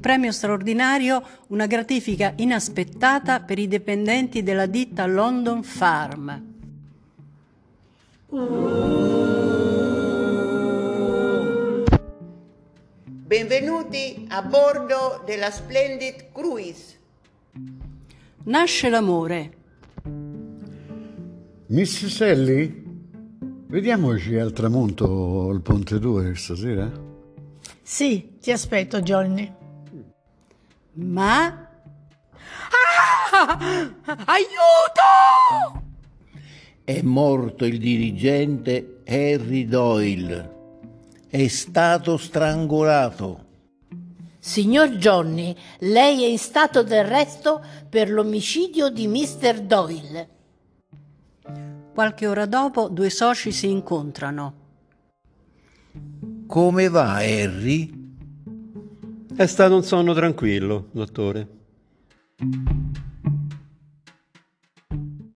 premio straordinario, una gratifica inaspettata per i dipendenti della ditta London Farm. Benvenuti a bordo della Splendid Cruise. Nasce l'amore. Miss Sally? Vediamoci al tramonto al Ponte 2 stasera? Sì, ti aspetto, Johnny. Ma Aiuto! È morto il dirigente Harry Doyle. È stato strangolato. Signor Johnny, lei è in stato d'arresto per l'omicidio di Mr. Doyle. qualche ora dopo due soci si incontrano. Come va Harry? È stato un sonno tranquillo, dottore.